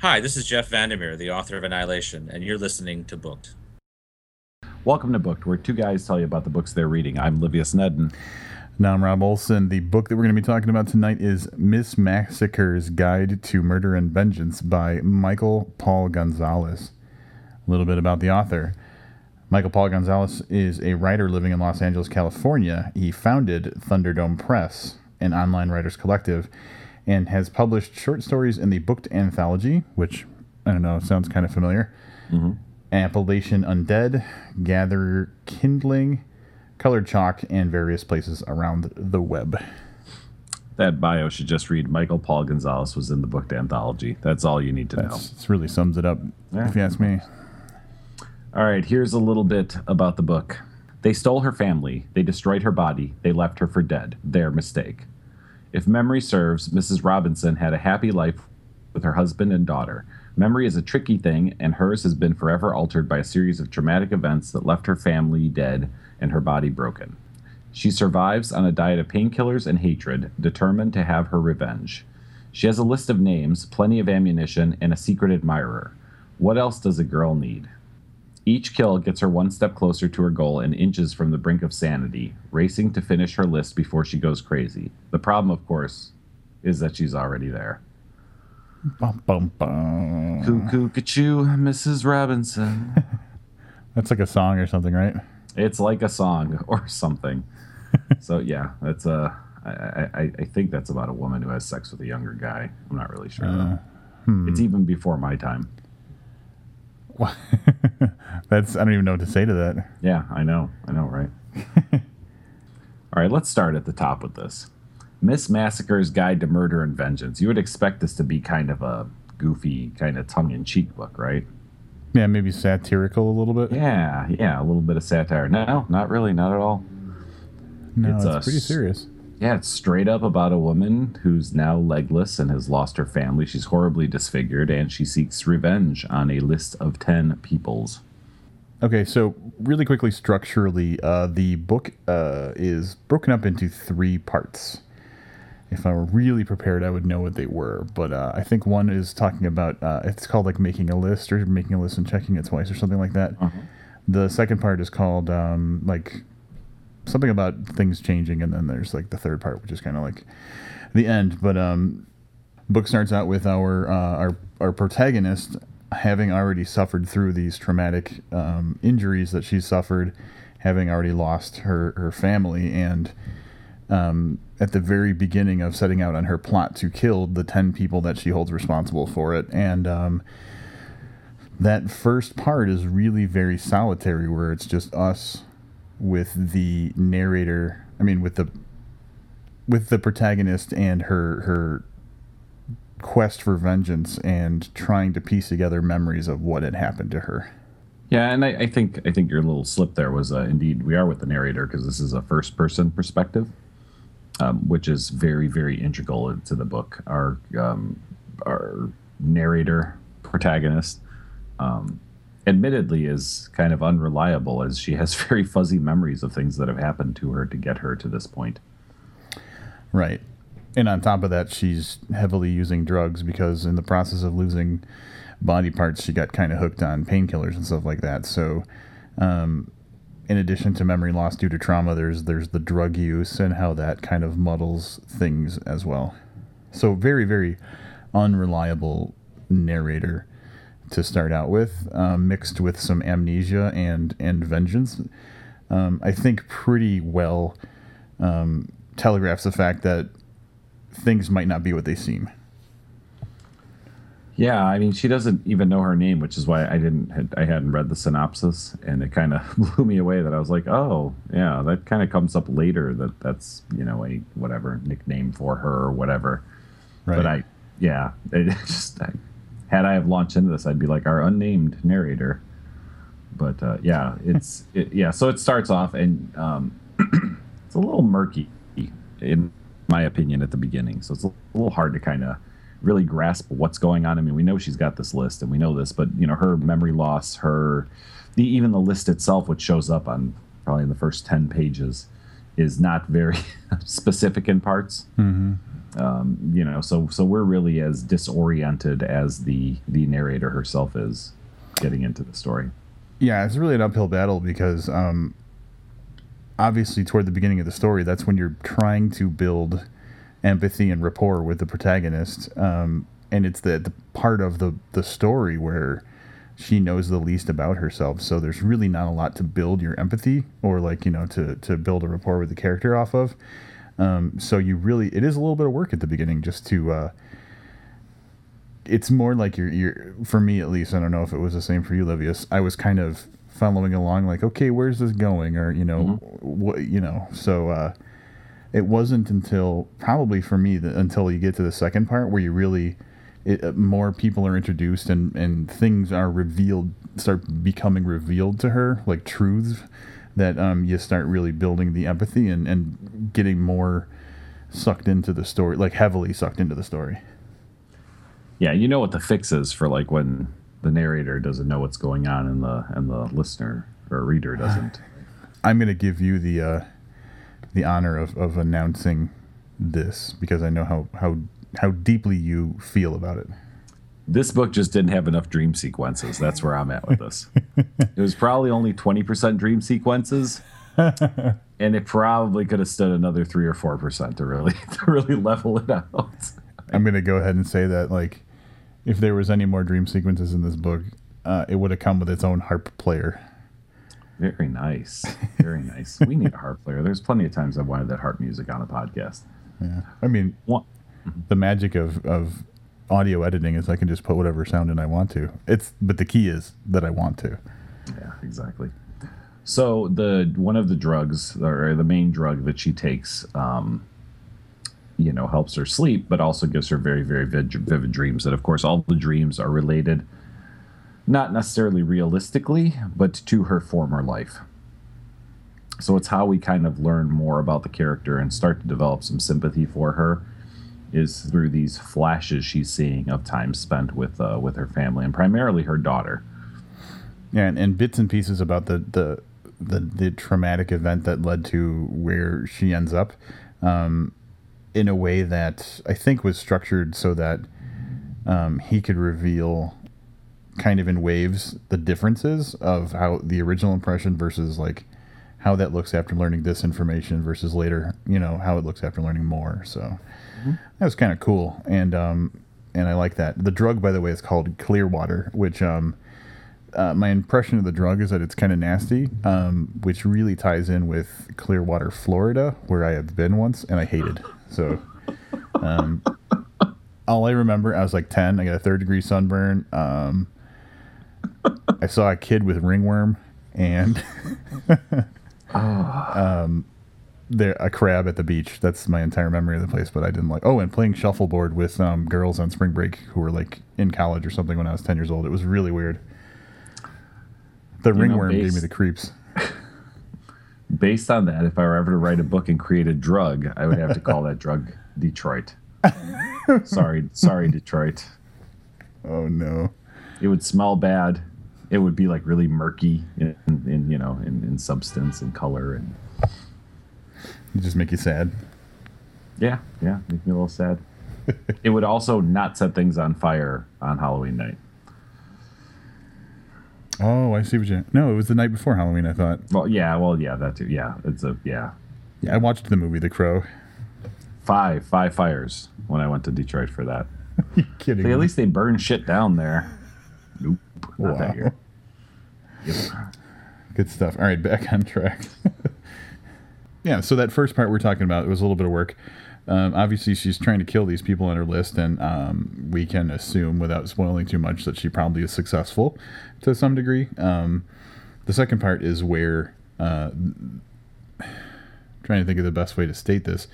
Hi, this is Jeff Vandermeer, the author of Annihilation, and you're listening to Booked. Welcome to Booked, where two guys tell you about the books they're reading. I'm Livius Nedden. Now I'm Rob Olson. The book that we're going to be talking about tonight is Miss Massacre's Guide to Murder and Vengeance by Michael Paul Gonzalez. A little bit about the author. Michael Paul Gonzalez is a writer living in Los Angeles, California. He founded Thunderdome Press, an online writers collective, and has published short stories in the Booked Anthology, which I don't know, sounds kind of familiar. Mm-hmm. Appalachian Undead, Gather Kindling, Colored Chalk, and various places around the web. That bio should just read Michael Paul Gonzalez was in the Booked Anthology. That's all you need to That's, know. It really sums it up, Yeah. if you ask me. All right, here's a little bit about the book. They stole her family. They destroyed her body. They left her for dead. Their mistake. If memory serves, Mrs. Robinson had a happy life with her husband and daughter. Memory is a tricky thing, and hers has been forever altered by a series of traumatic events that left her family dead and her body broken. She survives on a diet of painkillers and hatred, determined to have her revenge. She has a list of names, plenty of ammunition, and a secret admirer. What else does a girl need? Each kill gets her one step closer to her goal and inches from the brink of sanity, racing to finish her list before she goes crazy. The problem, of course, is that she's already there. Bum, bum, bum. Cuckoo, cuckoo, Mrs. Robinson. That's like a song or something, right? It's like a song or something. so yeah, that's uh, a. I, I, I think that's about a woman who has sex with a younger guy. I'm not really sure. though. Uh, hmm. It's even before my time. That's I don't even know what to say to that. Yeah, I know. I know, right? All right, let's start at the top with this. Miss Massacre's Guide to Murder and Vengeance. You would expect this to be kind of a goofy, kind of tongue in cheek book, right? Yeah, maybe satirical a little bit. Yeah, yeah, a little bit of satire. No, not really, not at all. no, it's it's, pretty serious. Yeah, it's straight up about a woman who's now legless and has lost her family. She's horribly disfigured and she seeks revenge on a list of 10 peoples. Okay, so really quickly, structurally, uh, the book uh, is broken up into three parts. If I were really prepared, I would know what they were. But uh, I think one is talking about uh, it's called like making a list or making a list and checking it twice or something like that. The second part is called um, like something about things changing, and then there's like the third part, which is kind of like the end. But um, book starts out with our uh, our our protagonist having already suffered through these traumatic um, injuries that she's suffered, having already lost her her family, and um, at the very beginning of setting out on her plot to kill the ten people that she holds responsible for it, and um, that first part is really very solitary, where it's just us with the narrator. I mean, with the with the protagonist and her her quest for vengeance and trying to piece together memories of what had happened to her. Yeah, and I, I think I think your little slip there was uh, indeed we are with the narrator because this is a first person perspective, um, which is very very integral to the book. Our um, our narrator protagonist, um, admittedly, is kind of unreliable as she has very fuzzy memories of things that have happened to her to get her to this point. Right. And on top of that, she's heavily using drugs because in the process of losing body parts, she got kind of hooked on painkillers and stuff like that. So, um, in addition to memory loss due to trauma, there's there's the drug use and how that kind of muddles things as well. So very very unreliable narrator to start out with, um, mixed with some amnesia and and vengeance. Um, I think pretty well um, telegraphs the fact that things might not be what they seem. Yeah, I mean, she doesn't even know her name, which is why I didn't. Had, I hadn't read the synopsis, and it kind of blew me away. That I was like, oh, yeah, that kind of comes up later. That that's you know a whatever nickname for her or whatever. Right. But I, yeah, it just I, had I have launched into this, I'd be like our unnamed narrator. But uh, yeah, it's it, yeah. So it starts off, and um, it's a little murky, in my opinion, at the beginning. So it's a little hard to kind of really grasp what's going on. I mean, we know she's got this list, and we know this, but you know, her memory loss, her the even the list itself, which shows up on probably in the first ten pages, is not very specific in parts. Um, you know, so so we're really as disoriented as the the narrator herself is getting into the story. Yeah, it's really an uphill battle because um, obviously toward the beginning of the story, that's when you're trying to build empathy and rapport with the protagonist, um, and it's the, the part of the the story where she knows the least about herself. So there's really not a lot to build your empathy or like you know to to build a rapport with the character off of. Um, so you really it is a little bit of work at the beginning just to. Uh, it's more like you're, you're for me at least. I don't know if it was the same for you, Livius. I was kind of following along, like, okay, where's this going, or you know, mm-hmm. what you know. So uh, it wasn't until probably for me that, until you get to the second part where you really it, uh, more people are introduced and and things are revealed, start becoming revealed to her, like truths that um, you start really building the empathy and and getting more sucked into the story, like heavily sucked into the story. Yeah, you know what the fix is for like when the narrator doesn't know what's going on and the and the listener or reader doesn't. I'm going to give you the uh, the honor of, of announcing this because I know how, how how deeply you feel about it. This book just didn't have enough dream sequences. That's where I'm at with this. it was probably only 20% dream sequences. and it probably could have stood another three or four percent to really to really level it out. I'm gonna go ahead and say that like if there was any more dream sequences in this book, uh, it would have come with its own harp player. Very nice. Very nice. We need a harp player. There's plenty of times I've wanted that harp music on a podcast. Yeah. I mean, what? the magic of, of audio editing is I can just put whatever sound in I want to. It's but the key is that I want to. Yeah, exactly. So the one of the drugs or the main drug that she takes um, you know helps her sleep but also gives her very very vivid, vivid dreams that of course all the dreams are related not necessarily realistically but to her former life so it's how we kind of learn more about the character and start to develop some sympathy for her is through these flashes she's seeing of time spent with uh, with her family and primarily her daughter yeah and, and bits and pieces about the, the the the traumatic event that led to where she ends up um, in a way that I think was structured so that um, he could reveal kind of in waves the differences of how the original impression versus like how that looks after learning this information versus later, you know, how it looks after learning more. So mm-hmm. that was kind of cool. And, um, and I like that. The drug, by the way, is called Clearwater, which, um, uh, my impression of the drug is that it's kind of nasty, um, which really ties in with Clearwater, Florida, where I have been once and I hated. So, um, all I remember, I was like 10. I got a third degree sunburn. Um, I saw a kid with ringworm and um, there a crab at the beach. That's my entire memory of the place. But I didn't like. Oh, and playing shuffleboard with um, girls on spring break who were like in college or something when I was 10 years old. It was really weird. The you ringworm know, gave me the creeps based on that, if I were ever to write a book and create a drug, I would have to call that drug Detroit. sorry, sorry, Detroit. Oh no. It would smell bad. It would be like really murky in, in you know in, in substance and color and. It just make you sad. Yeah, yeah, make me a little sad. it would also not set things on fire on Halloween night. Oh, I see what you. No, it was the night before Halloween. I thought. Well, yeah, well, yeah, that too. Yeah, it's a yeah. Yeah, I watched the movie The Crow. Five, five fires when I went to Detroit for that. you kidding? at least they burn shit down there. Nope, not wow. that year. Yep. Good stuff. All right, back on track. yeah, so that first part we're talking about it was a little bit of work. Um, obviously, she's trying to kill these people on her list, and um, we can assume, without spoiling too much, that she probably is successful to some degree. Um, the second part is where, uh, trying to think of the best way to state this,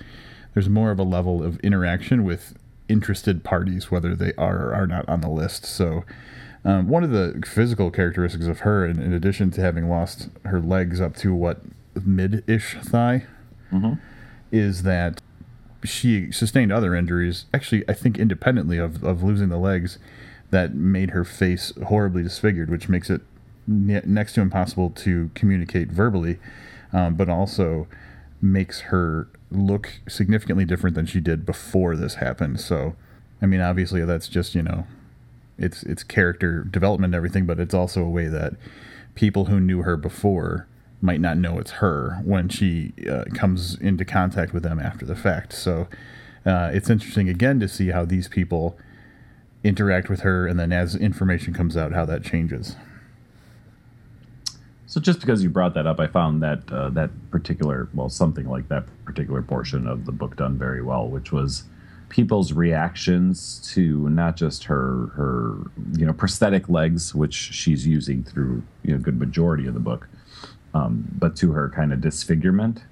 there's more of a level of interaction with interested parties, whether they are or are not on the list. So, um, one of the physical characteristics of her, in, in, addition to having lost her legs up to what mid-ish thigh, mm-hmm. is that she sustained other injuries, actually, I think independently of, of losing the legs, that made her face horribly disfigured, which makes it ne- next to impossible to communicate verbally, um, but also makes her look significantly different than she did before this happened. So, I mean, obviously that's just you know, it's it's character development and everything, but it's also a way that people who knew her before might not know it's her when she uh, comes into contact with them after the fact. So, uh, it's interesting again to see how these people interact with her, and then as information comes out, how that changes. So just because you brought that up, I found that uh, that particular, well, something like that particular portion of the book done very well, which was people's reactions to not just her her you know prosthetic legs, which she's using through you know good majority of the book, um, but to her kind of disfigurement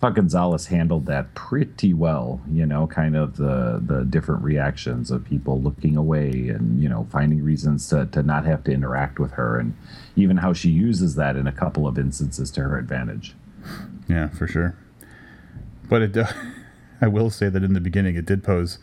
thought Gonzalez handled that pretty well. You know, kind of the the different reactions of people looking away and you know finding reasons to to not have to interact with her, and even how she uses that in a couple of instances to her advantage. Yeah, for sure. But it, uh, I will say that in the beginning, it did pose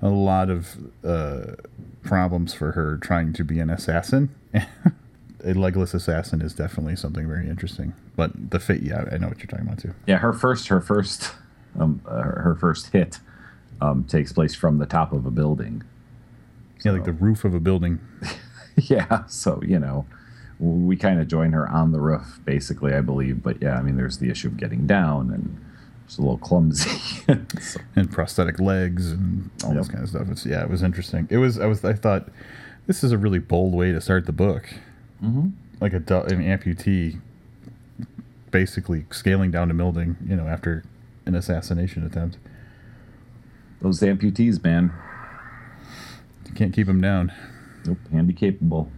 a lot of uh, problems for her trying to be an assassin. a legless assassin is definitely something very interesting. But the fate, yeah, I know what you're talking about too. Yeah, her first, her first, um, uh, her first hit um, takes place from the top of a building. Yeah, like the roof of a building. yeah, so you know, we kind of join her on the roof, basically, I believe. But yeah, I mean, there's the issue of getting down and it's a little clumsy. so. And prosthetic legs and all yep. this kind of stuff. It's yeah, it was interesting. It was I was I thought this is a really bold way to start the book. Mm-hmm. Like a an amputee, basically scaling down to Milding, you know, after an assassination attempt. Those amputees, man. You can't keep them down. Nope, handy capable.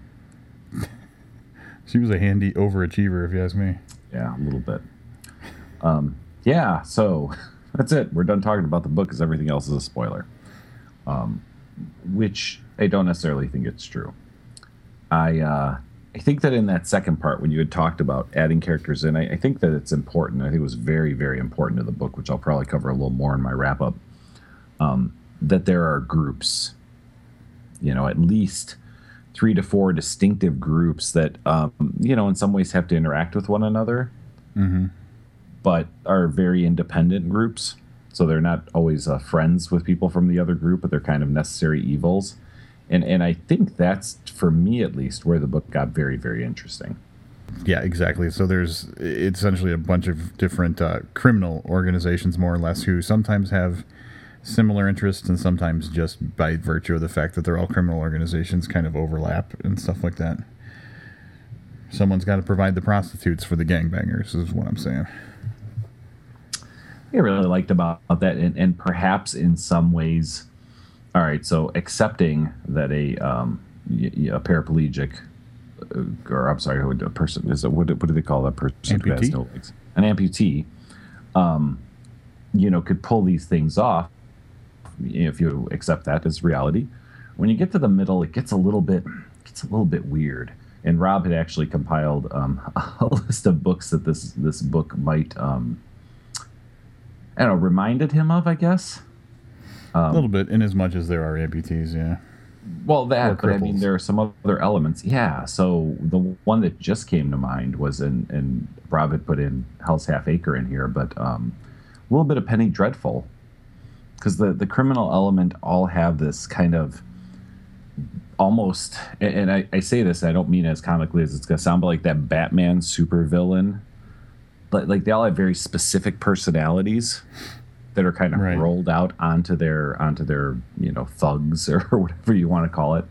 she was a handy overachiever, if you ask me. Yeah, a little bit. Um, yeah, so that's it. We're done talking about the book because everything else is a spoiler. Um, which I don't necessarily think it's true. I uh, I think that in that second part, when you had talked about adding characters in, I, I, think that it's important. I think it was very, very important to the book, which I'll probably cover a little more in my wrap up. Um, that there are groups, you know, at least three to four distinctive groups that, um, you know, in some ways have to interact with one another, mm-hmm. but are very independent groups. So they're not always uh, friends with people from the other group, but they're kind of necessary evils and and I think that's for me at least where the book got very very interesting. Yeah, exactly. So there's it's essentially a bunch of different uh, criminal organizations, more or less, who sometimes have similar interests and sometimes just by virtue of the fact that they're all criminal organizations kind of overlap and stuff like that. Someone's got to provide the prostitutes for the gangbangers, is what I'm saying. I really liked about that, and, and perhaps in some ways all right, so accepting that a um, a paraplegic, uh, or I'm sorry, a person is a, what, do, what do they call that person amputee? who has no legs? An amputee, um, you know, could pull these things off if you accept that as reality. When you get to the middle, it gets a little bit gets a little bit weird. And Rob had actually compiled um, a list of books that this this book might, um, I don't know, reminded him of, I guess. Um, a little bit, in as much as there are amputees, yeah. Well, that, but I mean, there are some other elements. Yeah. So the one that just came to mind was, and and Rob had put in Hell's Half Acre in here, but um, a little bit of Penny Dreadful, because the the criminal element all have this kind of almost, and I, I say this, I don't mean as comically as it's gonna sound, but like that Batman supervillain, but like they all have very specific personalities that are kind of right. rolled out onto their onto their you know thugs or whatever you want to call it.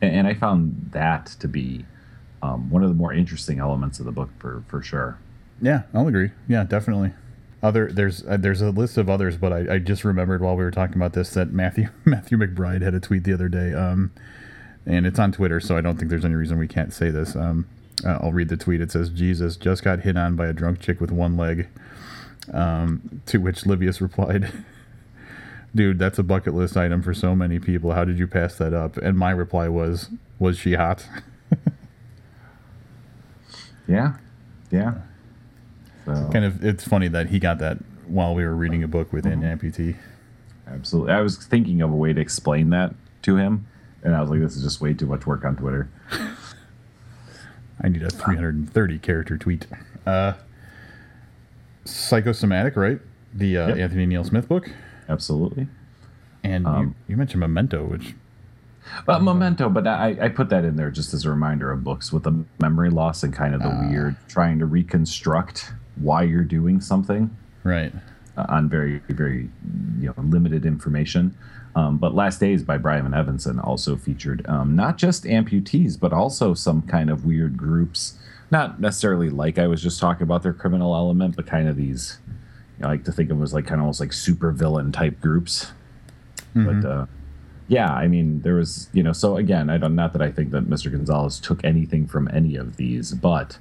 And, and i found that to be um, one of the more interesting elements of the book for for sure. Yeah i'll agree. Yeah definitely. Other there's uh, there's a list of others but I, I just remembered while we were talking about this that matthew matthew mcbride had a tweet the other day um, and it's on twitter so i don't think there's any reason we can't say this. Um, uh, i'll read the tweet. It says jesus just got hit on by a drunk chick with one leg um, to which Livius replied, Dude, that's a bucket list item for so many people. How did you pass that up? And my reply was, Was she hot? yeah. Yeah. So. Kind of, it's funny that he got that while we were reading a book with an mm-hmm. amputee. Absolutely. I was thinking of a way to explain that to him, and I was like, this is just way too much work on Twitter. I need a 330 character tweet. Uh, Psychosomatic, right? The uh, Yep. Anthony Neil Smith book. Absolutely. And you, Um, you mentioned Memento, which But Memento, but I, I put that in there just as a reminder of books with the memory loss and kind of the Ah. weird trying to reconstruct why you're doing something right. uh, on very, very you know limited information. Um, but Last Days by Brian Evenson also featured um, not just amputees, but also some kind of weird groups. Not necessarily like I was just talking about their criminal element, but kind of these. I like to think of them as like kind of almost like super villain type groups. But uh, yeah, I mean, there was, you know, so again, I don't, not that I think that Mr. Gonzalez took anything from any of these, but,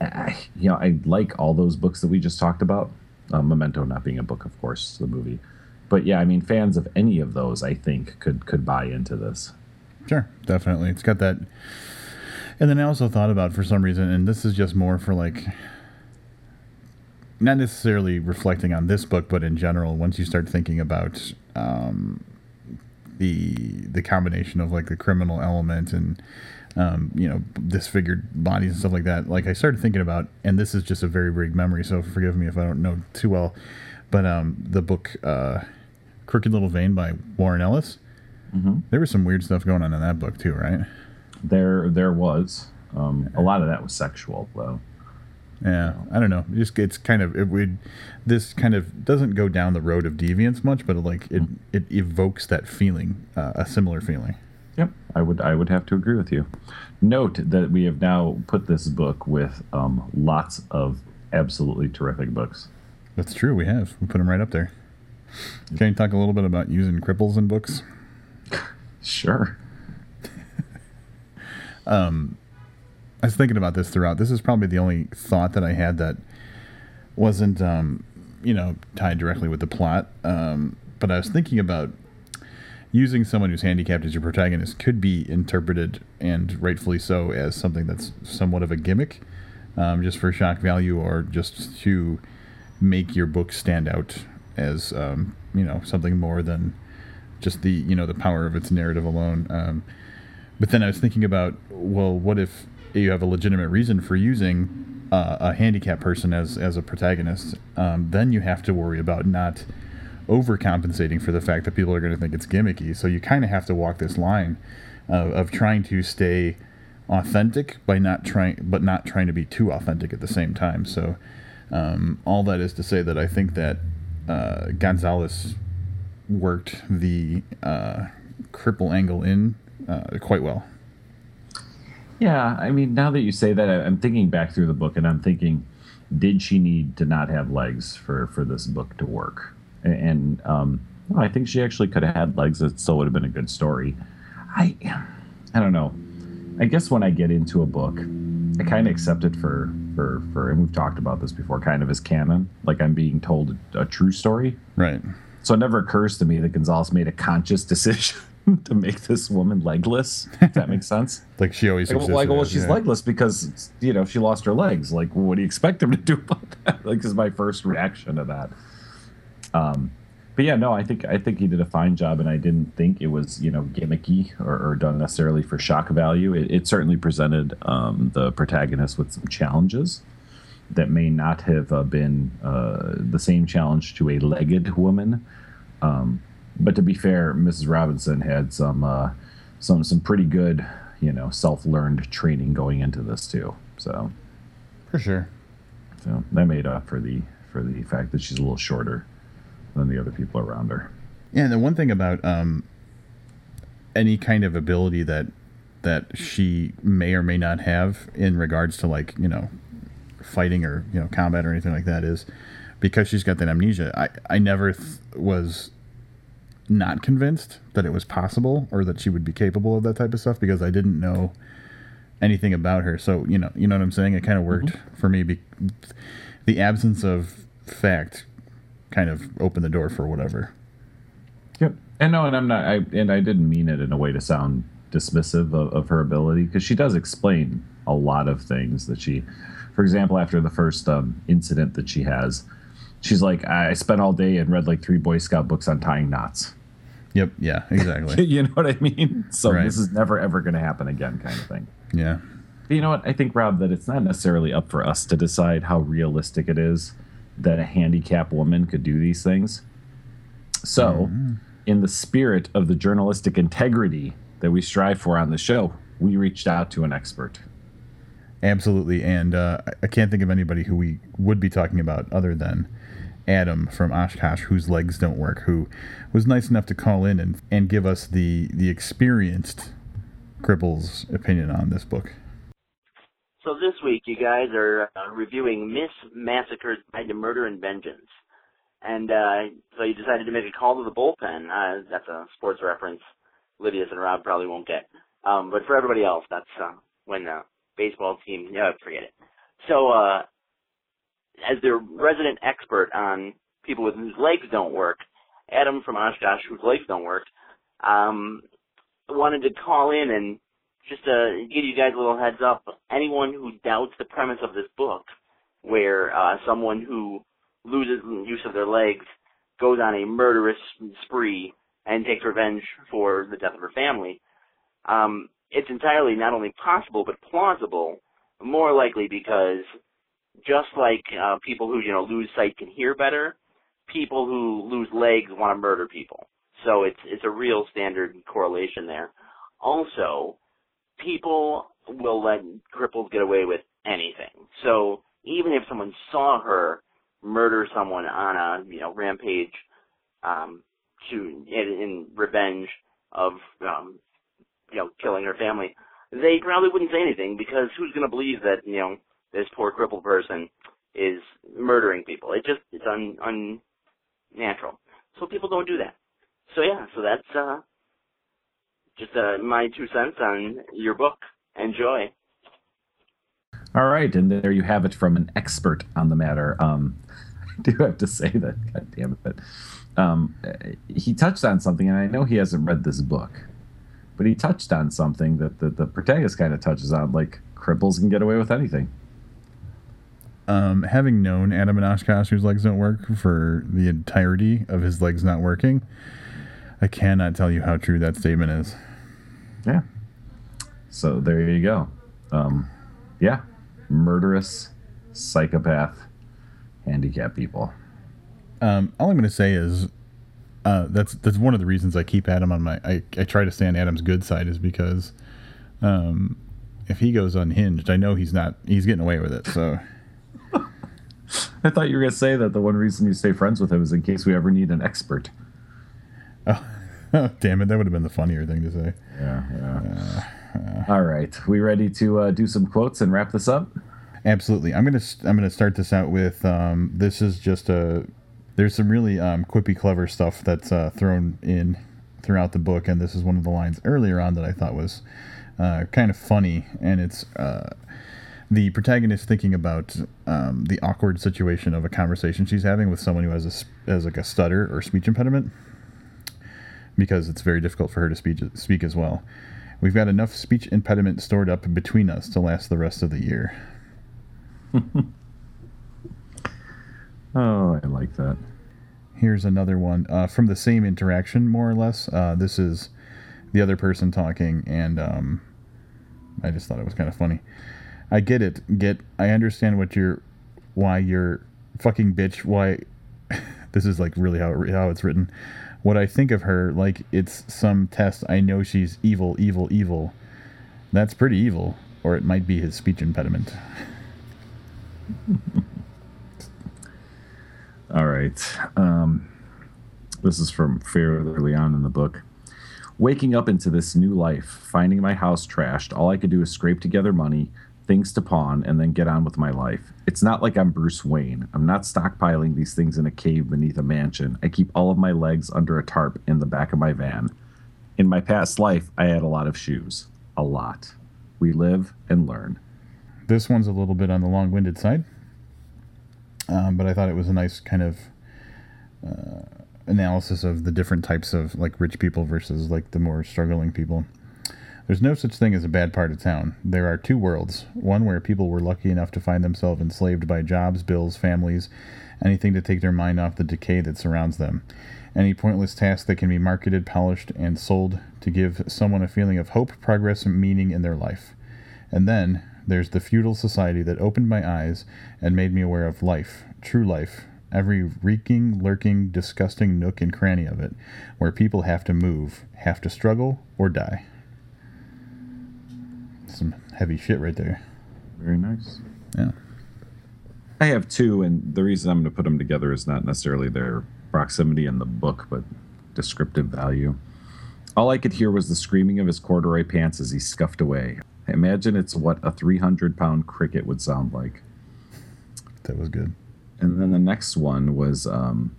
uh, you know, I like all those books that we just talked about. Uh, Memento not being a book, of course, the movie. But yeah, I mean, fans of any of those, I think, could could buy into this. Sure, definitely. It's got that. And then I also thought about for some reason, and this is just more for like, not necessarily reflecting on this book, but in general, once you start thinking about um, the the combination of like the criminal element and um, you know disfigured bodies and stuff like that, like I started thinking about, and this is just a very vague memory, so forgive me if I don't know too well, but um, the book uh, "Crooked Little Vein" by Warren Ellis. There was some weird stuff going on in that book too, right? There, there was um, a lot of that was sexual, though. Yeah, I don't know. It just it's kind of it would this kind of doesn't go down the road of deviance much, but it, like it it evokes that feeling, uh, a similar feeling. Yep, I would I would have to agree with you. Note that we have now put this book with um, lots of absolutely terrific books. That's true. We have we put them right up there. Can you talk a little bit about using cripples in books? Sure. I was thinking about this throughout. This is probably the only thought that I had that wasn't, um, you know, tied directly with the plot. Um, but I was thinking about using someone who's handicapped as your protagonist could be interpreted, and rightfully so, as something that's somewhat of a gimmick, um, just for shock value or just to make your book stand out as, um, you know, something more than just the, you know, the power of its narrative alone. But then I was thinking about, well, what if you have a legitimate reason for using uh, a handicapped person as as a protagonist? Um, then you have to worry about not overcompensating for the fact that people are going to think it's gimmicky. So you kind of have to walk this line of, of trying to stay authentic by not trying, but not trying to be too authentic at the same time. So um, all that is to say that I think that uh, Gonzalez worked the uh, cripple angle in uh, quite well. Yeah, I mean, now that you say that, I'm thinking back through the book, and I'm thinking, did she need to not have legs for for this book to work? And um, well, I think she actually could have had legs. It still would have been a good story. I, I don't know. I guess when I get into a book, I kind of accept it for for for, and we've talked about this before, kind of as canon, like I'm being told a, a true story. Right. So it never occurs to me that Gonzalez made a conscious decision to make this woman legless. If that makes sense. Like she always Like, like, well, she's yeah. legless because you know she lost her legs. Like, what do you expect him to do about that? Like, is my first reaction to that. Um, but yeah, no, I think I think he did a fine job, and I didn't think it was you know gimmicky or, or done necessarily for shock value. It, it certainly presented um, the protagonist with some challenges that may not have uh, been uh, the same challenge to a legged woman. Um, but to be fair, Mrs. Robinson had some uh, some some pretty good, you know, self-learned training going into this too. So, for sure. so that made up for the for the fact that she's a little shorter than the other people around her. Yeah, and the one thing about um, any kind of ability that that she may or may not have in regards to like you know fighting or you know combat or anything like that is because she's got that amnesia. I I never th- was not convinced that it was possible or that she would be capable of that type of stuff because I didn't know anything about her. So you know you know what I'm saying. It kind of worked for me. Be- the absence of fact kind of opened the door for whatever. Yep. And no, and I'm not. I and I didn't mean it in a way to sound dismissive of, of her ability because she does explain a lot of things that she, for example, after the first um, incident that she has, she's like, I spent all day and read like three Boy Scout books on tying knots. Yep. Yeah. Exactly. you know what I mean? So Right. this is never ever going to happen again, kind of thing. yeah. But you know what? I think Rob that it's not necessarily up for us to decide how realistic it is that a handicapped woman could do these things. So, in the spirit of the journalistic integrity that we strive for on the show, we reached out to an expert. Absolutely, and uh, I can't think of anybody who we would be talking about other than Adam from Oshkosh, whose legs don't work, who was nice enough to call in and, and give us the the experienced cripple's opinion on this book. So this week, you guys are uh, reviewing Miss Massacred by the Murder and Vengeance. And uh, so you decided to make a call to the bullpen. Uh, that's a sports reference Livius and Rob probably won't get. Um, but for everybody else, that's uh, when the baseball team, yeah, forget it. So uh, as their resident expert on people with whose legs don't work, Adam from Oshkosh, whose legs don't work, um, wanted to call in and just to give you guys a little heads up, anyone who doubts the premise of this book, where uh, someone who loses use of their legs goes on a murderous spree and takes revenge for the death of her family, um, it's entirely not only possible but plausible. More likely because just like uh, people who you know lose sight can hear better, people who lose legs want to murder people. So it's it's a real standard correlation there. Also, people will let cripples get away with anything. So even if someone saw her murder someone on a you know rampage um, to in, in revenge of um, you know killing her family, they probably wouldn't say anything because who's going to believe that you know this poor crippled person is murdering people? It just it's un unnatural. So people don't do that. So yeah, so that's uh just uh, my two cents on your book. Enjoy. All right, and there you have it from an expert on the matter. Um, I do have to say that, God damn it, um, he touched on something, and I know he hasn't read this book, but he touched on something that the, the protagonist kind of touches on, like cripples can get away with anything. Um, having known Adam and Oshkosh, whose legs don't work, for the entirety of his legs not working, I cannot tell you how true that statement is. Yeah. So there you go. Um, yeah, murderous, psychopath, handicapped people. Um, all I'm going to say is uh, that's that's one of the reasons I keep Adam on my. I, I try to stay on Adam's good side is because um, if he goes unhinged, I know he's not. He's getting away with it. So I thought you were going to say that the one reason you stay friends with him is in case we ever need an expert. oh, damn it, that would have been the funnier thing to say. Yeah, yeah. All right, we ready to uh, do some quotes and wrap this up? Absolutely. I'm gonna I'm gonna start this out with um, this is just a there's some really um, quippy clever stuff that's uh, thrown in throughout the book, and this is one of the lines earlier on that I thought was uh, kind of funny, and it's uh, the protagonist thinking about um, the awkward situation of a conversation she's having with someone who has a s- has like a stutter or speech impediment because it's very difficult for her to speak speak as well. We've got enough speech impediment stored up between us to last the rest of the year. Oh, I like that. Here's another one uh, from the same interaction, more or less. Uh, this is the other person talking, and um, I just thought it was kind of funny. I get it. Get. I understand what you're, why you're fucking bitch. Why. this is like really how it, how it's written. What I think of her, like it's some test. I know she's evil, evil, evil. That's pretty evil, or it might be his speech impediment. All right. Um, this is from fairly early on in the book. Waking up into this new life, finding my house trashed, all I could do is scrape together money, things to pawn, and then get on with my life. It's not like I'm Bruce Wayne. I'm not stockpiling these things in a cave beneath a mansion. I keep all of my legs under a tarp in the back of my van. In my past life, I had a lot of shoes. A lot. We live and learn. This one's a little bit on the long-winded side, um, but I thought it was a nice kind of uh, analysis of the different types of like rich people versus like the more struggling people. There's no such thing as a bad part of town. There are two worlds one where people were lucky enough to find themselves enslaved by jobs, bills, families, anything to take their mind off the decay that surrounds them. Any pointless task that can be marketed, polished, and sold to give someone a feeling of hope, progress, and meaning in their life. And then There's the feudal society that opened my eyes and made me aware of life, true life, every reeking, lurking, disgusting nook and cranny of it, where people have to move, have to struggle, or die. Heavy shit right there. Very nice. Yeah. I have two, and the reason I'm going to put them together is not necessarily their proximity in the book, but descriptive value. All I could hear was the screaming of his corduroy pants as he scuffed away. Imagine it's what a 300 pound cricket would sound like. That was good. And then the next one was um,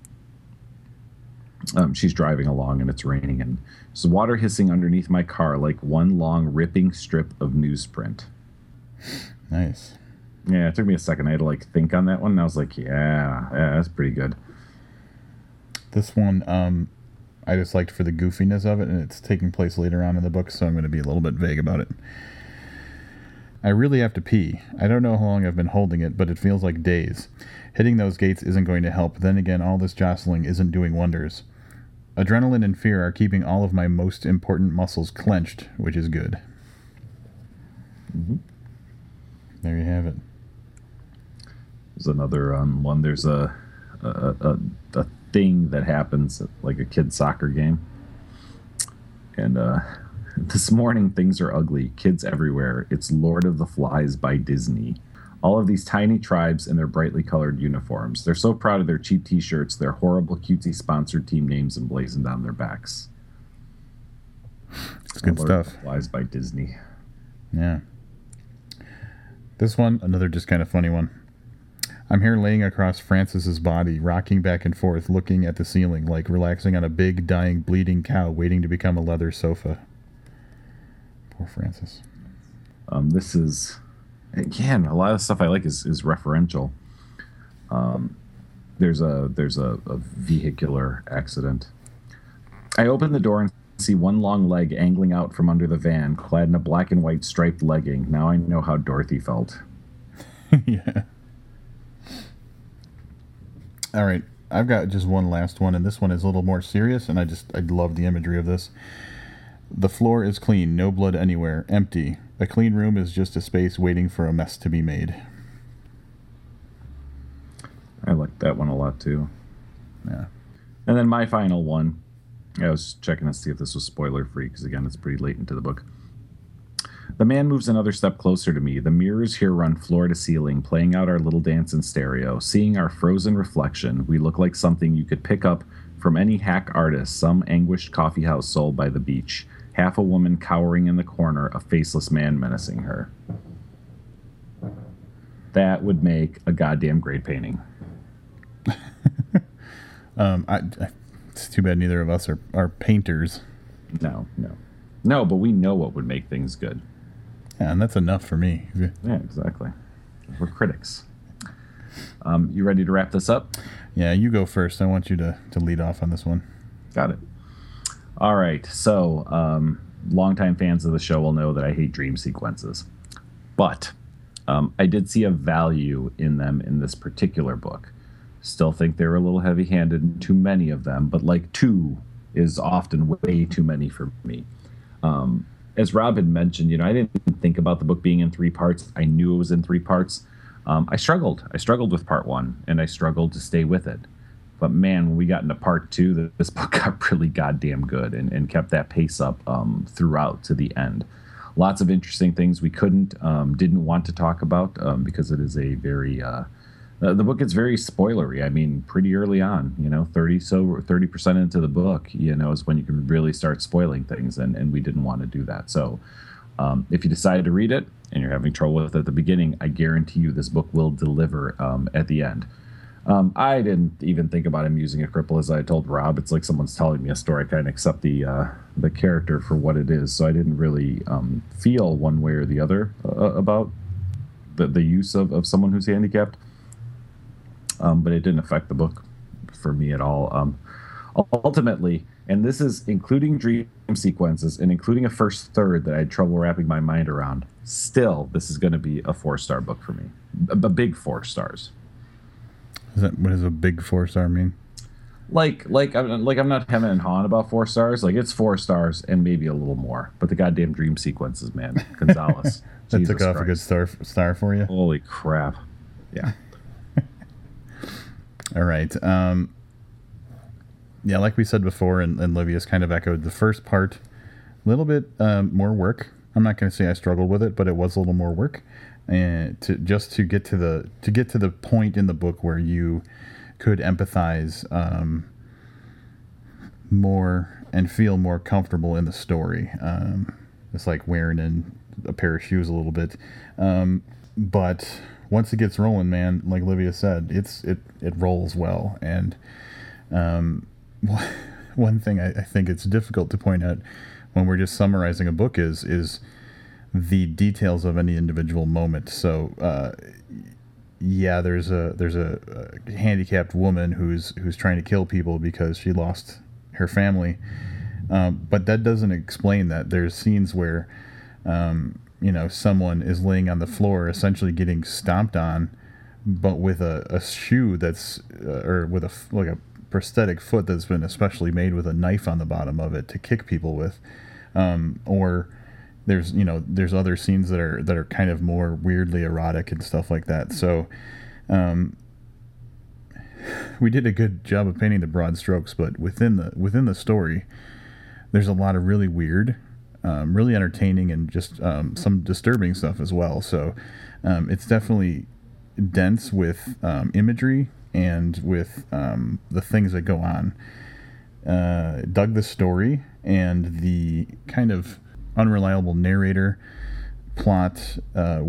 um, she's driving along and it's raining, and there's water hissing underneath my car like one long ripping strip of newsprint. Nice. Yeah, it took me a second. I had to like think on that one, and I was like, yeah, yeah that's pretty good. This one, um, I just liked for the goofiness of it, and it's taking place later on in the book, so I'm going to be a little bit vague about it. I really have to pee. I don't know how long I've been holding it, but it feels like days. Hitting those gates isn't going to help. Then again, all this jostling isn't doing wonders. Adrenaline and fear are keeping all of my most important muscles clenched, which is good. Mm-hmm. There you have it. There's another um, one. There's a a, a a thing that happens at like a kid soccer game, and uh, this morning things are ugly. Kids everywhere. It's Lord of the Flies by Disney. All of these tiny tribes in their brightly colored uniforms. They're so proud of their cheap T-shirts, their horrible cutesy sponsored team names emblazoned on their backs. It's good stuff. Flies by Disney. Yeah. This one, another just kind of funny one. I'm here laying across Francis's body, rocking back and forth, looking at the ceiling, like relaxing on a big, dying, bleeding cow waiting to become a leather sofa. Poor Francis. Um, this is again a lot of stuff I like is, is referential. Um, there's a there's a, a vehicular accident. I open the door and see one long leg angling out from under the van, clad in a black and white striped legging. Now I know how Dorothy felt. yeah. All right. I've got just one last one, and this one is a little more serious, and I just I love the imagery of this. The floor is clean, no blood anywhere, empty. A clean room is just a space waiting for a mess to be made. I like that one a lot too. Yeah. And then my final one, I was checking to see if this was spoiler free because again, it's pretty late into the book. The man moves another step closer to me. The mirrors here run floor to ceiling, playing out our little dance in stereo. Seeing our frozen reflection, we look like something you could pick up from any hack artist, some anguished coffeehouse soul by the beach. Half a woman cowering in the corner, a faceless man menacing her. That would make a goddamn great painting. Um, I, I, it's too bad neither of us are, are painters. No, no. No, but we know what would make things good. Yeah, and that's enough for me. Yeah, exactly. We're critics. Um, you ready to wrap this up? Yeah, you go first. I want you to, to lead off on this one. Got it. All right. So, um, longtime fans of the show will know that I hate dream sequences, but um, I did see a value in them in this particular book. Still think they were a little heavy handed in too many of them, but like two is often way too many for me. Um, as Rob had mentioned, you know, I didn't think about the book being in three parts. I knew it was in three parts. Um, I struggled. I struggled with part one, and I struggled to stay with it. But man, when we got into part two, this book got really goddamn good and, and kept that pace up um, throughout to the end. Lots of interesting things we couldn't, um, didn't want to talk about um, because it is a very, uh, the book is very spoilery. I mean, pretty early on, you know, 30 so 30% into the book, you know, is when you can really start spoiling things. And, and we didn't want to do that. So um, if you decided to read it and you're having trouble with it at the beginning, I guarantee you this book will deliver um, at the end. Um, I didn't even think about him using a cripple, as I told Rob. It's like someone's telling me a story. I kind of accept the uh, the character for what it is, so I didn't really um, feel one way or the other uh, about the the use of, of someone who's handicapped. Um, but it didn't affect the book for me at all. Um, ultimately, and this is including dream sequences and including a first third that I had trouble wrapping my mind around. Still, this is going to be a four star book for me, a big four stars. Is that what does a big four star mean? like like I'm like I'm not having and hawing about four stars. Like it's four stars and maybe a little more. But the goddamn dream sequences, man, Gonzalez. That Jesus took off a good star star for you. Holy crap! Yeah. All right. Um, yeah, like we said before, and, and Livius kind of echoed the first part. A little bit um, more work. I'm not going to say I struggled with it, but it was a little more work, and to just to get to the to get to the point in the book where you could empathize um, more and feel more comfortable in the story. Um, it's like wearing in a pair of shoes a little bit, um, but once it gets rolling, man, like Livius said, it's it it rolls well. And um, one thing I, I think it's difficult to point out when we're just summarizing a book is is the details of any individual moment. So. Uh, yeah, there's a there's a, a handicapped woman who's who's trying to kill people because she lost her family, um, but that doesn't explain that. There's scenes where, um, you know, someone is laying on the floor, essentially getting stomped on, but with a, a shoe that's uh, or with a like a prosthetic foot that's been especially made with a knife on the bottom of it to kick people with, um, or there's you know there's other scenes that are that are kind of more weirdly erotic and stuff like that. So. Um, we did a good job of painting the broad strokes, but within the within the story, there's a lot of really weird, um, really entertaining, and just um, some disturbing stuff as well. So um, it's definitely dense with um, imagery and with um, the things that go on. Uh, dug the story and the kind of unreliable narrator plot uh,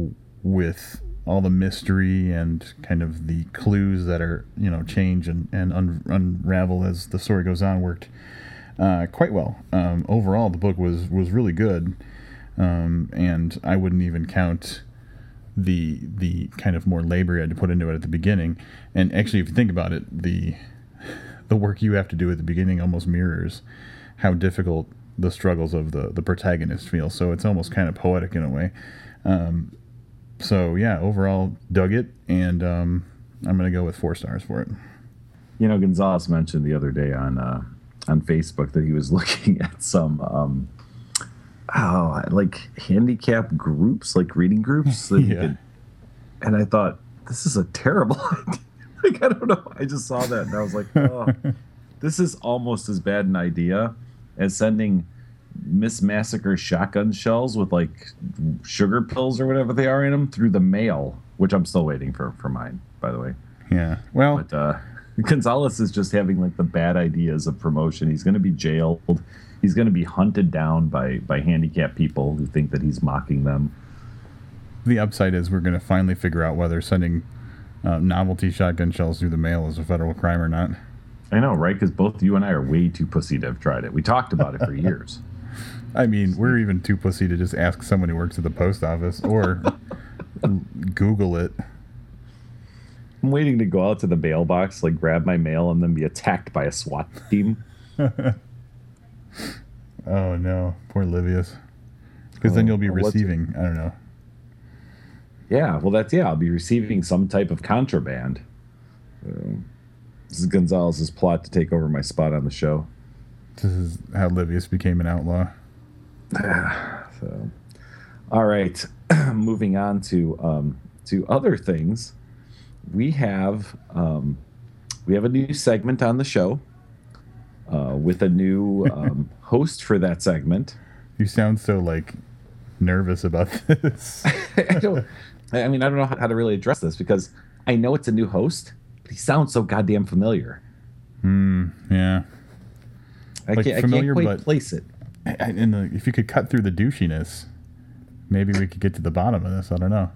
with all the mystery and kind of the clues that are you know change and, and un- unravel as the story goes on worked uh, quite well. Um, overall, the book was was really good, um, and I wouldn't even count the the kind of more labor I had to put into it at the beginning. And actually, if you think about it, the the work you have to do at the beginning almost mirrors how difficult the struggles of the the protagonist feel. So it's almost kind of poetic in a way. Um, so yeah, overall dug it, and um, I'm gonna go with four stars for it. You know, Gonzalez mentioned the other day on uh, on Facebook that he was looking at some um, oh, like handicap groups, like reading groups. That Yeah. could- and I thought this is a terrible idea. like I don't know. I just saw that and I was like, oh, this is almost as bad an idea as sending Miss Massacre shotgun shells with like sugar pills or whatever they are in them through the mail, which I'm still waiting for for mine, by the way. Yeah. Well, But uh, Gonzalez is just having like the bad ideas of promotion. He's going to be jailed. He's going to be hunted down by by handicapped people who think that he's mocking them. the upside is we're gonna finally figure out whether sending uh, novelty shotgun shells through the mail is a federal crime or not. I know, right? Because both you and I are way too pussy to have tried it. We talked about it for years. I mean, we're even too pussy to just ask someone who works at the post office or Google it. I'm waiting to go out to the mailbox, like grab my mail, and then be attacked by a SWAT team. Oh no, poor Livius. Because then Oh, you'll be receiving. I don't know. Yeah, well, that's yeah. I'll be receiving some type of contraband. So, this is Gonzalez's plot to take over my spot on the show. This is how Livius became an outlaw. So, all right, moving on to um, to other things. We have um, we have a new segment on the show uh, with a new um, host for that segment. You sound so like nervous about this. I don't. I mean, I don't know how to really address this because I know it's a new host, he sounds so goddamn familiar. Hmm. Yeah. I Like can't, I familiar, can't quite but- place it. I- I- And the, if you could cut through the douchiness, maybe we could get to the bottom of this. I don't know.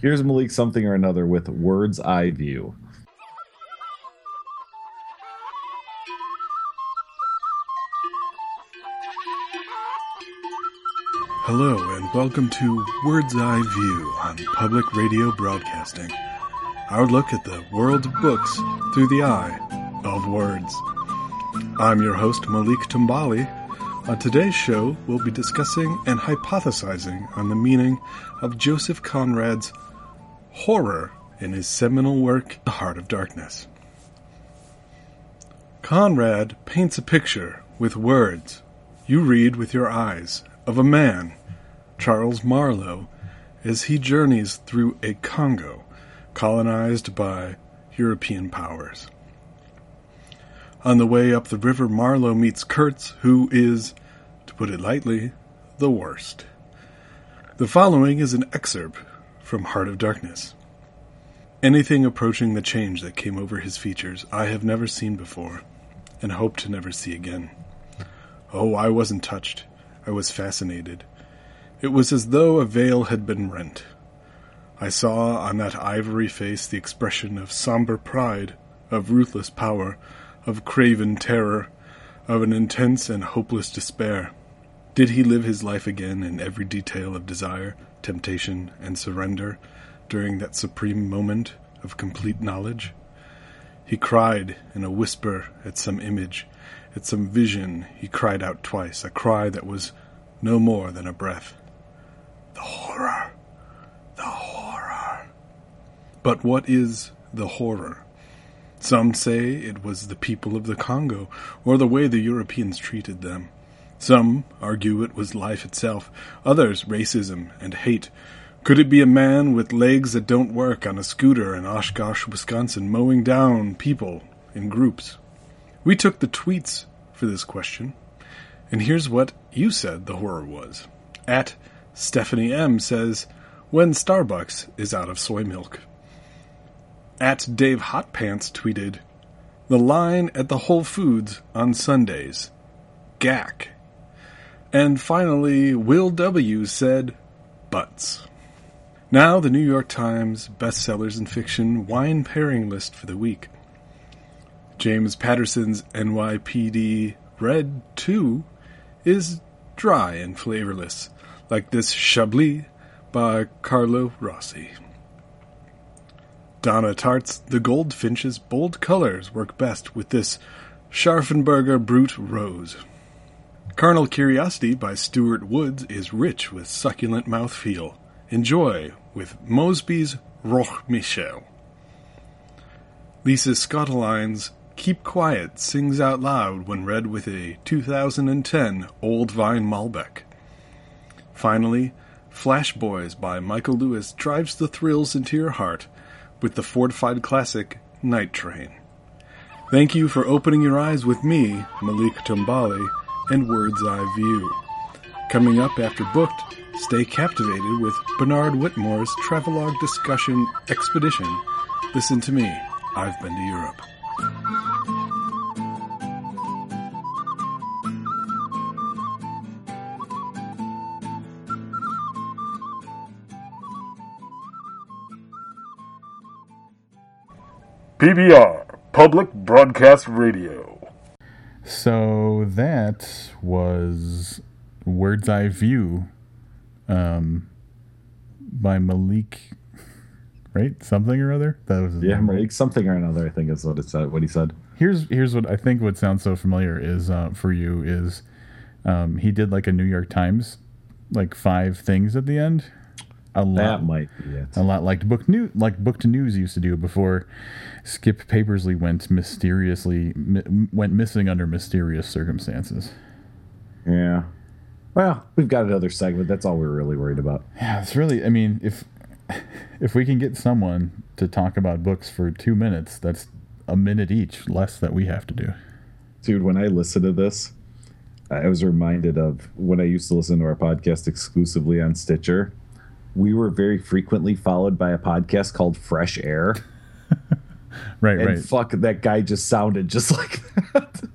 Here's Malik something or another with Words Eye View. Hello, and welcome to Word's Eye View on Public Radio Broadcasting. Our look at the world of books through the eye of words. I'm your host, Malik Tumbali. On today's show, we'll be discussing and hypothesizing on the meaning of Joseph Conrad's horror in his seminal work, The Heart of Darkness. Conrad paints a picture with words. You read with your eyes of a man, Charles Marlow, as he journeys through a Congo colonized by European powers. On the way up the river, Marlow meets Kurtz, who is, to put it lightly, the worst. The following is an excerpt from Heart of Darkness. Anything approaching the change that came over his features I have never seen before, and hope to never see again. Oh, I wasn't touched. I was fascinated. It was as though a veil had been rent. I saw on that ivory face the expression of somber pride, of ruthless power, of craven terror, of an intense and hopeless despair. Did he live his life again in every detail of desire, temptation, and surrender during that supreme moment of complete knowledge? He cried in a whisper at some image, at some vision. He cried out twice, a cry that was no more than a breath. The horror! But what is the horror? Some say it was the people of the Congo, or the way the Europeans treated them. Some argue it was life itself, others racism and hate. Could it be a man with legs that don't work on a scooter in Oshkosh, Wisconsin, mowing down people in groups? We took the tweets for this question, and here's what you said the horror was. At Stephanie M says, when Starbucks is out of soy milk. At Dave Hotpants tweeted, the line at the Whole Foods on Sundays. Gack. And finally, Will W. said, Butts. Now, the New York Times bestsellers in fiction wine pairing list for the week. James Patterson's NYPD Red 2 is dry and flavorless, like this Chablis by Carlo Rossi. Donna Tartt's The Goldfinch's bold colors work best with this Scharffenberger Brut Rose. Carnal Curiosity by Stuart Woods is rich with succulent mouthfeel. Enjoy with Mosby's Roch Michel. Lisa Scottoline's Keep Quiet sings out loud when read with a 2010 Old Vine Malbec. Finally, Flash Boys by Michael Lewis drives the thrills into your heart with the fortified classic Night Train. Thank you for opening your eyes with me, Malik Tumbali, and Word's Eye View. Coming up after Booked, stay captivated with Bernard Whitmore's travelogue discussion expedition. Listen to me, I've been to Europe. PBR, Public Broadcast Radio. So that was Word's Eye View um, by Malik, right? Something or other. That was Yeah, name, right? Malik something or another. I think is what it said. What he said. Here's here's what I think would sound so familiar is uh, for you is um, he did like a New York Times like five things at the end. A lot, That might be it. a lot like book new like book to news used to do before Skip Papersley went mysteriously mi- went missing under mysterious circumstances. Yeah. Well, we've got another segment. That's all we're really worried about. Yeah, it's really. I mean, if if we can get someone to talk about books for two minutes, that's a minute each less that we have to do. Dude, when I listen to this, I was reminded of when I used to listen to our podcast exclusively on Stitcher. We were very frequently followed by a podcast called Fresh Air. Right, And right. fuck, that guy just sounded just like that.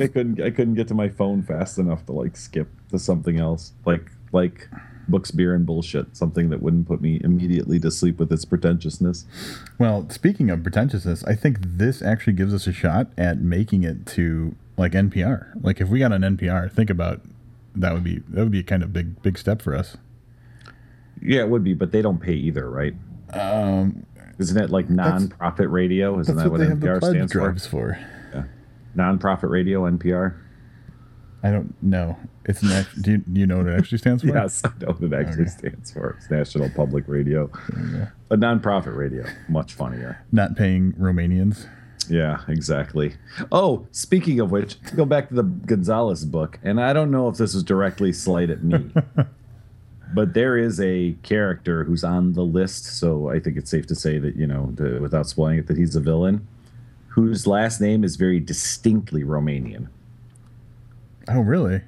I couldn't I couldn't get to my phone fast enough to like skip to something else. Like like books, beer, and bullshit. Something that wouldn't put me immediately to sleep with its pretentiousness. Well, speaking of pretentiousness, I think this actually gives us a shot at making it to like NPR. Like if we got an NPR, think about that would be that would be a kind of big big step for us. Yeah, it would be, but they don't pay either, right? Um, Isn't it like non-profit radio? Isn't that what what, they have the NPR stands for? for. Non-profit radio, NPR. I don't know. It's an act- do you, you know what it actually stands for? Yes, I know what it actually Okay. stands for. It's National Public Radio, but non-profit radio, much funnier. Not paying Romanians. Yeah, exactly. Oh, speaking of which, go back to the Gonzalez book, and I don't know if this is directly slight at me, but there is a character who's on the list, so I think it's safe to say that you know, the, without spoiling it, that he's a villain, whose last name is very distinctly Romanian. Oh, really?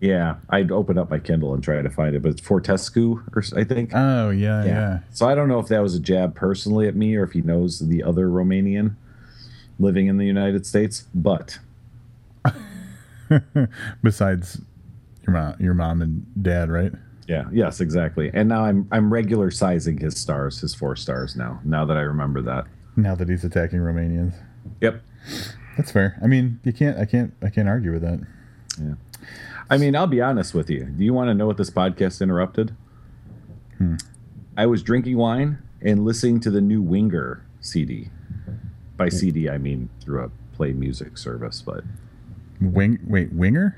Yeah, I'd open up my Kindle and try to find it, but it's Fortescu, or I think. Oh, yeah, yeah. So I don't know if that was a jab personally at me or if he knows the other Romanian living in the United States, but Besides your mom, your mom and dad, right? Yeah, yes, exactly. And now I'm I'm regular sizing his stars, his four stars now. Now that I remember that. Now that he's attacking Romanians, Yep. that's fair. I mean, you can't, I can't, I can't argue with that. Yeah. I mean, I'll be honest with you. Do you want to know what this podcast interrupted? Hmm. I was drinking wine and listening to the new Winger CD. By CD, I mean through a play music service, but Wing, wait, Winger?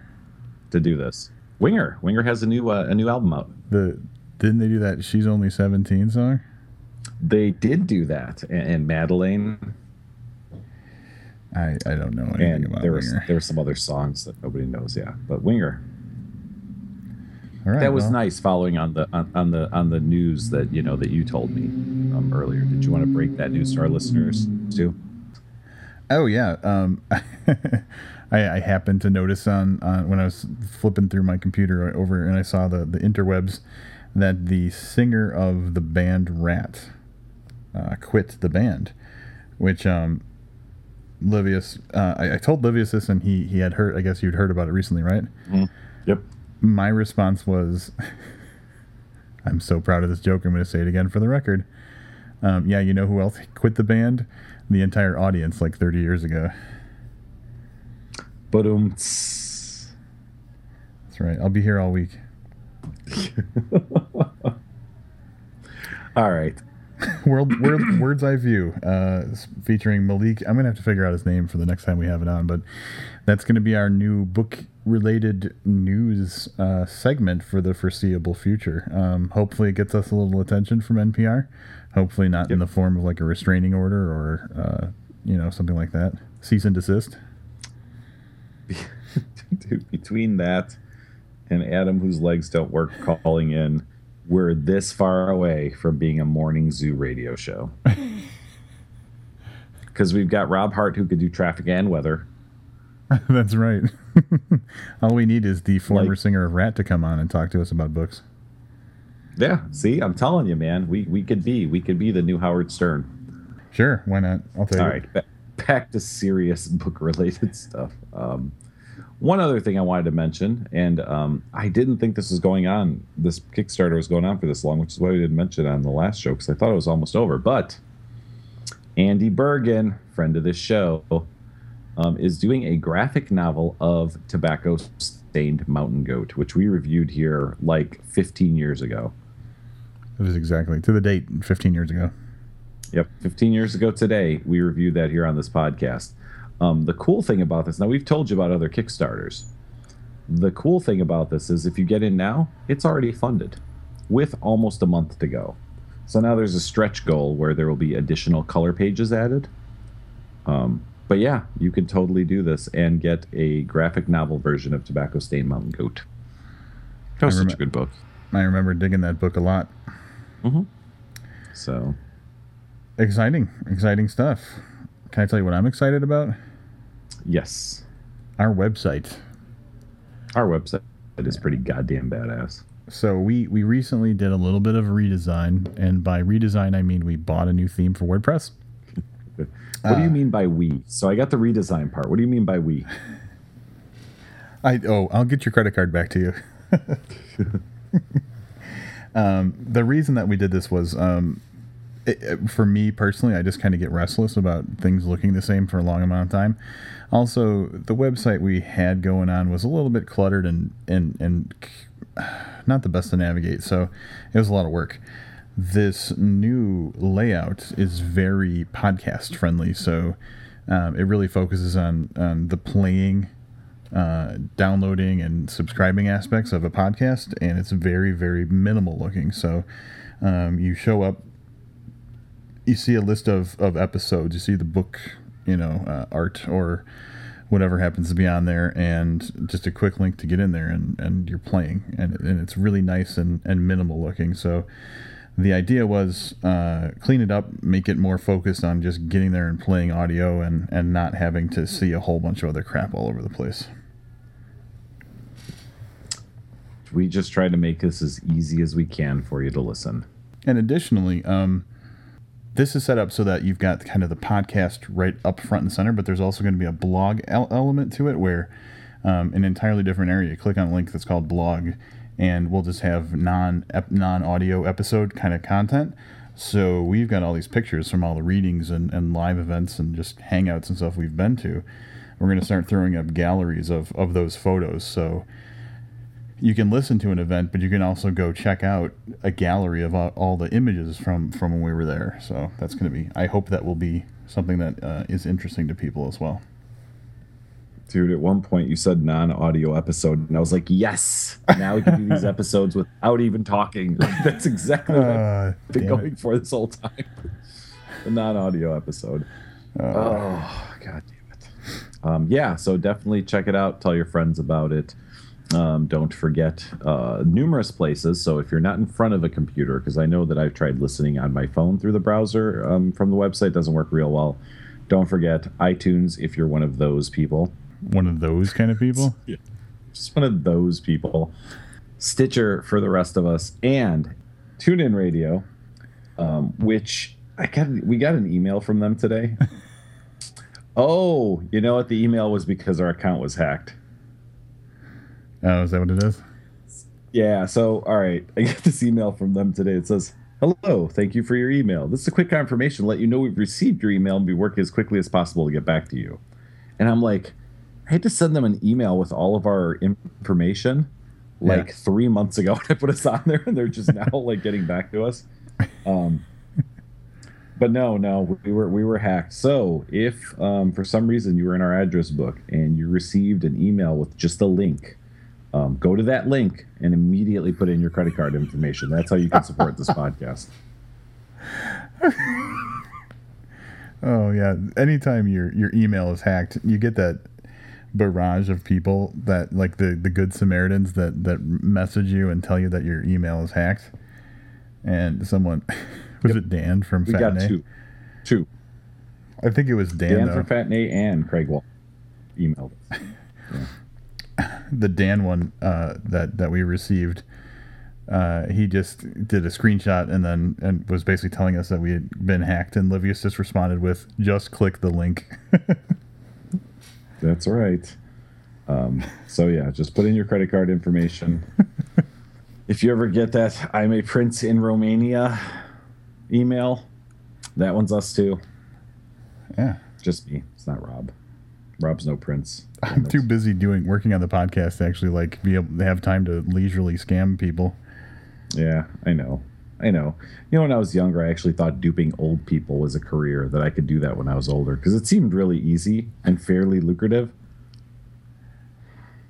to do this, Winger, Winger has a new uh, a new album out. The didn't they do that? She's only seventeen song. They did do that, and, and Madeleine, I, I don't know anything and about there was there were some other songs that nobody knows. Yeah, but Winger, All right, that was well, nice. Following on the on, on the on the news that you know that you told me um, earlier. Did you want to break that news to our listeners too? Oh yeah. Um, I, I happened to notice on, on when I was flipping through my computer over and I saw the the interwebs that the singer of the band Ratt uh, quit the band, which um, Livius. Uh, I, I told Livius this and he he had heard. I guess you'd heard about it recently, right? Yep. My response was, "I'm so proud of this joke. I'm going to say it again for the record." Um, yeah, you know who else quit the band? The entire audience, like 30 years ago. But um, That's right. I'll be here all week. all right. World, Word, Words Eye View, uh, featuring Malik. I'm gonna have to figure out his name for the next time we have it on, but that's gonna be our new book-related news uh, segment for the foreseeable future. Um, hopefully, it gets us a little attention from NPR. Hopefully, not in the form of like a restraining order or uh, you know something like that. Cease and desist. Between that and Adam, whose legs don't work, calling in, we're this far away from being a morning zoo radio show. Because we've got Rob Hart, who could do traffic and weather. that's right. all we need is the former Like- singer of Ratt to come on and talk to us about books. Yeah, see, I'm telling you, man, we we could be we could be the new Howard Stern. Sure, why not? I'll take All it. right, back to serious book related stuff. Um, one other thing I wanted to mention, and um, I didn't think this was going on. This Kickstarter was going on for this long, which is why we didn't mention it on the last show because I thought it was almost over. But Andy Bergen, friend of this show, um, is doing a graphic novel of Tobacco Stained Mountain Goat, which we reviewed here like 15 years ago. It was exactly to the date 15 years ago. Yep, 15 years ago today, we reviewed that here on this podcast. Um, the cool thing about this, now we've told you about other Kickstarters. The cool thing about this is if you get in now, it's already funded with almost a month to go. So now there's a stretch goal where there will be additional color pages added. Um, but yeah, you can totally do this and get a graphic novel version of Tobacco Stain Mountain Goat. That was I such a good book. I remember digging that book a lot. So Exciting, exciting stuff. Can I tell you what I'm excited about? yes, Our website. our website it is pretty goddamn badass. So we we recently did a little bit of a redesign, and by redesign I mean we bought a new theme for WordPress. What do you mean by we? So I got the redesign part. What do you mean by we? I oh I'll get your credit card back to you. um, the reason that we did this was um, it, for me personally, I just kind of get restless about things looking the same for a long amount of time. Also, the website we had going on was a little bit cluttered and and and not the best to navigate, so it was a lot of work. This new layout is very podcast friendly, so um, it really focuses on on the playing uh, downloading and subscribing aspects of a podcast, and it's very, very minimal looking. So um, you show up, you see a list of, of episodes, you see the book you know, uh, art or whatever happens to be on there, and just a quick link to get in there, and, and you're playing, and, and it's really nice and, and minimal looking. So the idea was uh, clean it up, make it more focused on just getting there and playing audio, and and not having to see a whole bunch of other crap all over the place. We just try to make this as easy as we can for you to listen. And additionally, um, this is set up so that you've got kind of the podcast right up front and center, but there's also going to be a blog el- element to it where um, an entirely different area. You click on a link that's called blog, and we'll just have non non audio episode kind of content. So we've got all these pictures from all the readings and, and live events and just hangouts and stuff we've been to. We're going to start throwing up galleries of, of those photos. So you can listen to an event, but you can also go check out a gallery of all, all the images from from when we were there. So that's going to be. I hope that will be something that uh, is interesting to people as well. Dude, at one point you said non-audio episode, and I was like, "Yes, now we can do these episodes without even talking." That's exactly what Uh, I've been going it. for this whole time. The non-audio episode. oh, god damn it. Um, yeah, so definitely check it out. Tell your friends about it. Um, don't forget uh, numerous places. So if you're not in front of a computer, because I know that I've tried listening on my phone through the browser um, from the website, doesn't work real well. Don't forget iTunes if you're one of those people. One of those kind of people. yeah. just one of those people. Stitcher for the rest of us, and TuneIn Radio, um, which I got. We got an email from them today. oh, you know what? The email was because our account was hacked. Oh, is that what it is? Yeah. So, all right, I got this email from them today. It says, "Hello, thank you for your email. This is a quick confirmation to let you know we've received your email and be working as quickly as possible to get back to you." And I'm like, I had to send them an email with all of our information like Yeah. three months ago when I put us on there, and they're just now like getting back to us. Um, but no, no, we were we were hacked. So if um, for some reason you were in our address book and you received an email with just a link, um, go to that link and immediately put in your credit card information. That's how you can support this podcast. Oh yeah. Anytime your your email is hacked, you get that barrage of people that like the the good Samaritans that that message you and tell you that your email is hacked. And someone was it Dan from We Fat got Nay? two, two. I think it was Dan, Dan though. from Fat Nate and Craig Wall emailed us. the Dan one uh, that that we received. Uh, he just did a screenshot and then and was basically telling us that we had been hacked. And Livius just responded with, "Just click the link." That's right. Um, so yeah, just put in your credit card information. if you ever get that I'm a prince in Romania email, that one's us too. yeah, Just me. It's not Rob. Rob's no prince. I'm too busy doing working on the podcast to actually like be able to have time to leisurely scam people. Yeah, I know. I know. You know, when I was younger, I actually thought duping old people was a career that I could do that when I was older because it seemed really easy and fairly lucrative.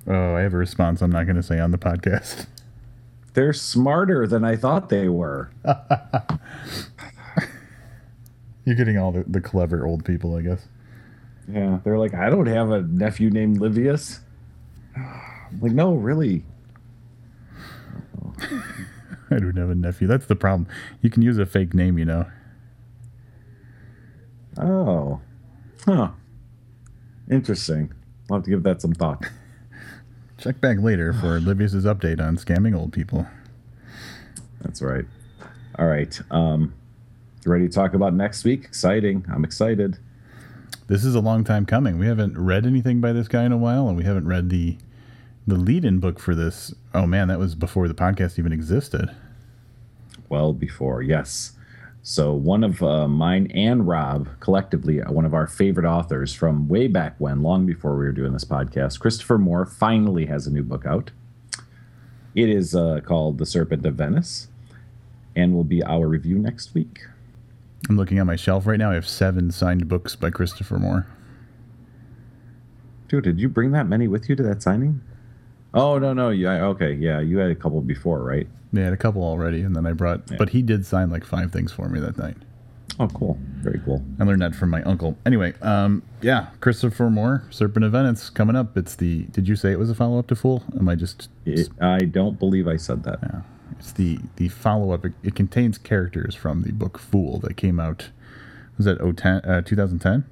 Oh, I have a response. I'm not going to say on the podcast. They're smarter than I thought they were. You're getting all the, the clever old people, I guess. Yeah, they're like, I don't have a nephew named Livius. I'm like, no, really. I don't have a nephew. That's the problem. You can use a fake name, you know. Oh, huh. Interesting. I'll have to give that some thought. Check back later for Livius's update on scamming old people. That's right. All right. Um, ready to talk about next week? Exciting. I'm excited. This is a long time coming. We haven't read anything by this guy in a while, and we haven't read the the lead-in book for this. Oh man, that was before the podcast even existed. well before. Yes. So one of uh, mine and Rob, collectively, uh, one of our favorite authors from way back when, long before we were doing this podcast, Christopher Moore, finally has a new book out. It is uh, called The Serpent of Venice, and will be our review next week. I'm looking at my shelf right now. I have seven signed books by Christopher Moore. Dude, did you bring that many with you to that signing? Oh no, no, yeah, okay, yeah, you had a couple before, right? They had a couple already, and then I brought. Yeah. But he did sign like five things for me that night. Oh, cool. Very cool. I learned that from my uncle. Anyway, um, yeah, Christopher Moore, Serpent of Venice, coming up. It's the. Did you say it was a follow up to Fool? Am I just? It, I don't believe I said that. Yeah, it's the the follow up. It, it contains characters from the book Fool that came out. Was that 010, uh, 2010?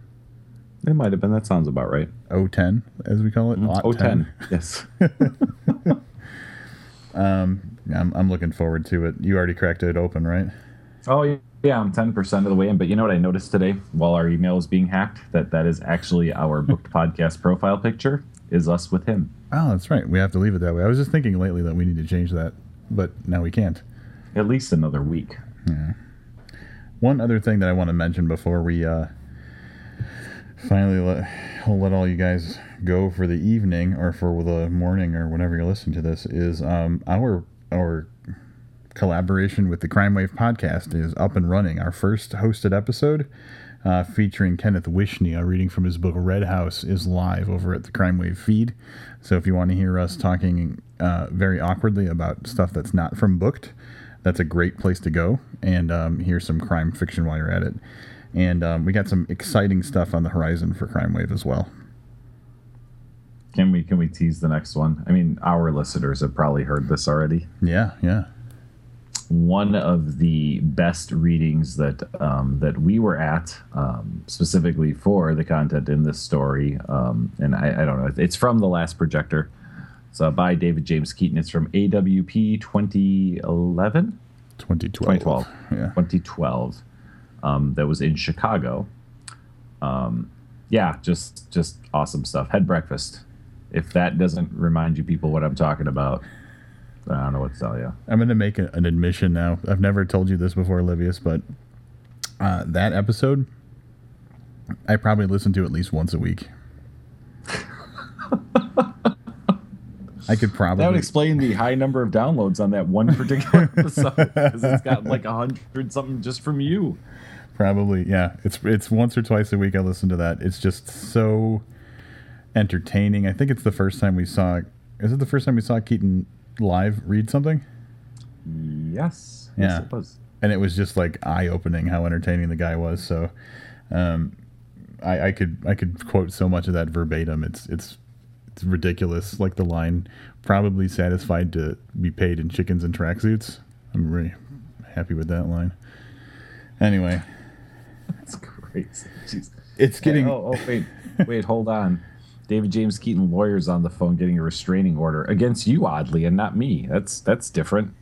It might have been. That sounds about right. 010, as we call it. Oh, 10. Yes. Um, I'm, I'm looking forward to it. You already cracked it open, right? oh, yeah. I'm 10% of the way in. But you know what I noticed today while our email was being hacked? That that is actually our booked podcast profile picture is us with him. Oh, that's right. We have to leave it that way. I was just thinking lately that we need to change that, but now we can't. At least another week. Yeah. One other thing that I want to mention before we uh, finally let we'll let all you guys go for the evening or for the morning or whenever you're listening to this is um, our our collaboration with the Crime Wave podcast is up and running. Our first hosted episode. Uh, featuring Kenneth Wishnia, reading from his book Red House, is live over at the Crime Wave feed. So if you want to hear us talking uh, very awkwardly about stuff that's not from Booked, that's a great place to go and um, hear some crime fiction while you're at it. And um, we got some exciting stuff on the horizon for Crime Wave as well. Can we can we tease the next one? I mean, our listeners have probably heard this already. Yeah, yeah. One of the best readings that um, that we were at, um, specifically for the content in this story, um, and I, I don't know, it's from the Last Projector. It's uh, by David James Keaton. It's from AWP 2011. 2012. 2012. Yeah. 2012. Um, that was in Chicago. Um, yeah, just just awesome stuff. Head breakfast. If that doesn't remind you people what I'm talking about, I don't know what to tell you. I'm going to make a, an admission now. I've never told you this before, Livius, but uh, that episode, I probably listen to at least once a week. I could probably. That would explain the high number of downloads on that one particular episode because it's got like a hundred something just from you. Probably, yeah. It's it's once or twice a week I listen to that. It's just so entertaining. I think it's the first time we saw. Is it the first time we saw Keaton live read something? Yes. Yeah. Yes, it was. And it was just like eye opening how entertaining the guy was. So, um, I, I could I could quote so much of that verbatim. It's it's it's ridiculous. Like the line, probably satisfied to be paid in chickens and tracksuits. I'm really happy with that line. Anyway, That's crazy. Jeez. it's getting. Hey, oh, oh, wait, wait, hold on. David James Keaton lawyers on the phone getting a restraining order against you, oddly, and not me. That's that's different.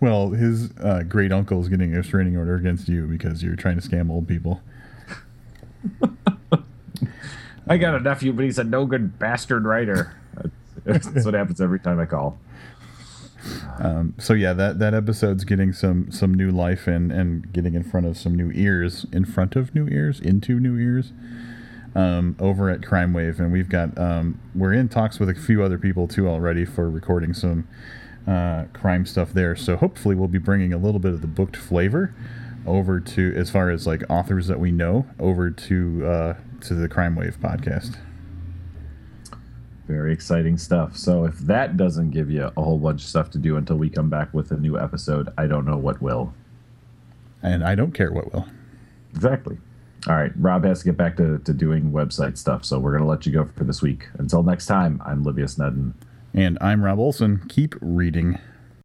Well, his uh, great uncle is getting a restraining order against you because you're trying to scam old people. I got a nephew, but he's a no good bastard writer. That's, that's what happens every time I call. So yeah, that, that episode's getting some some new life and and getting in front of some new ears, in front of new ears, into new ears. Um, over at Crime Wave, and we've got um, we're in talks with a few other people too already for recording some uh, crime stuff there. So hopefully we'll be bringing a little bit of the booked flavor over to as far as like authors that we know over to uh, to the Crime Wave podcast. Very exciting stuff. So if that doesn't give you a whole bunch of stuff to do until we come back with a new episode, I don't know what will. And I don't care what will. Exactly. All right, Rob has to get back to, to doing website stuff, so we're going to let you go for this week. Until next time, I'm Livius Nedin. And I'm Rob Olson. Keep reading.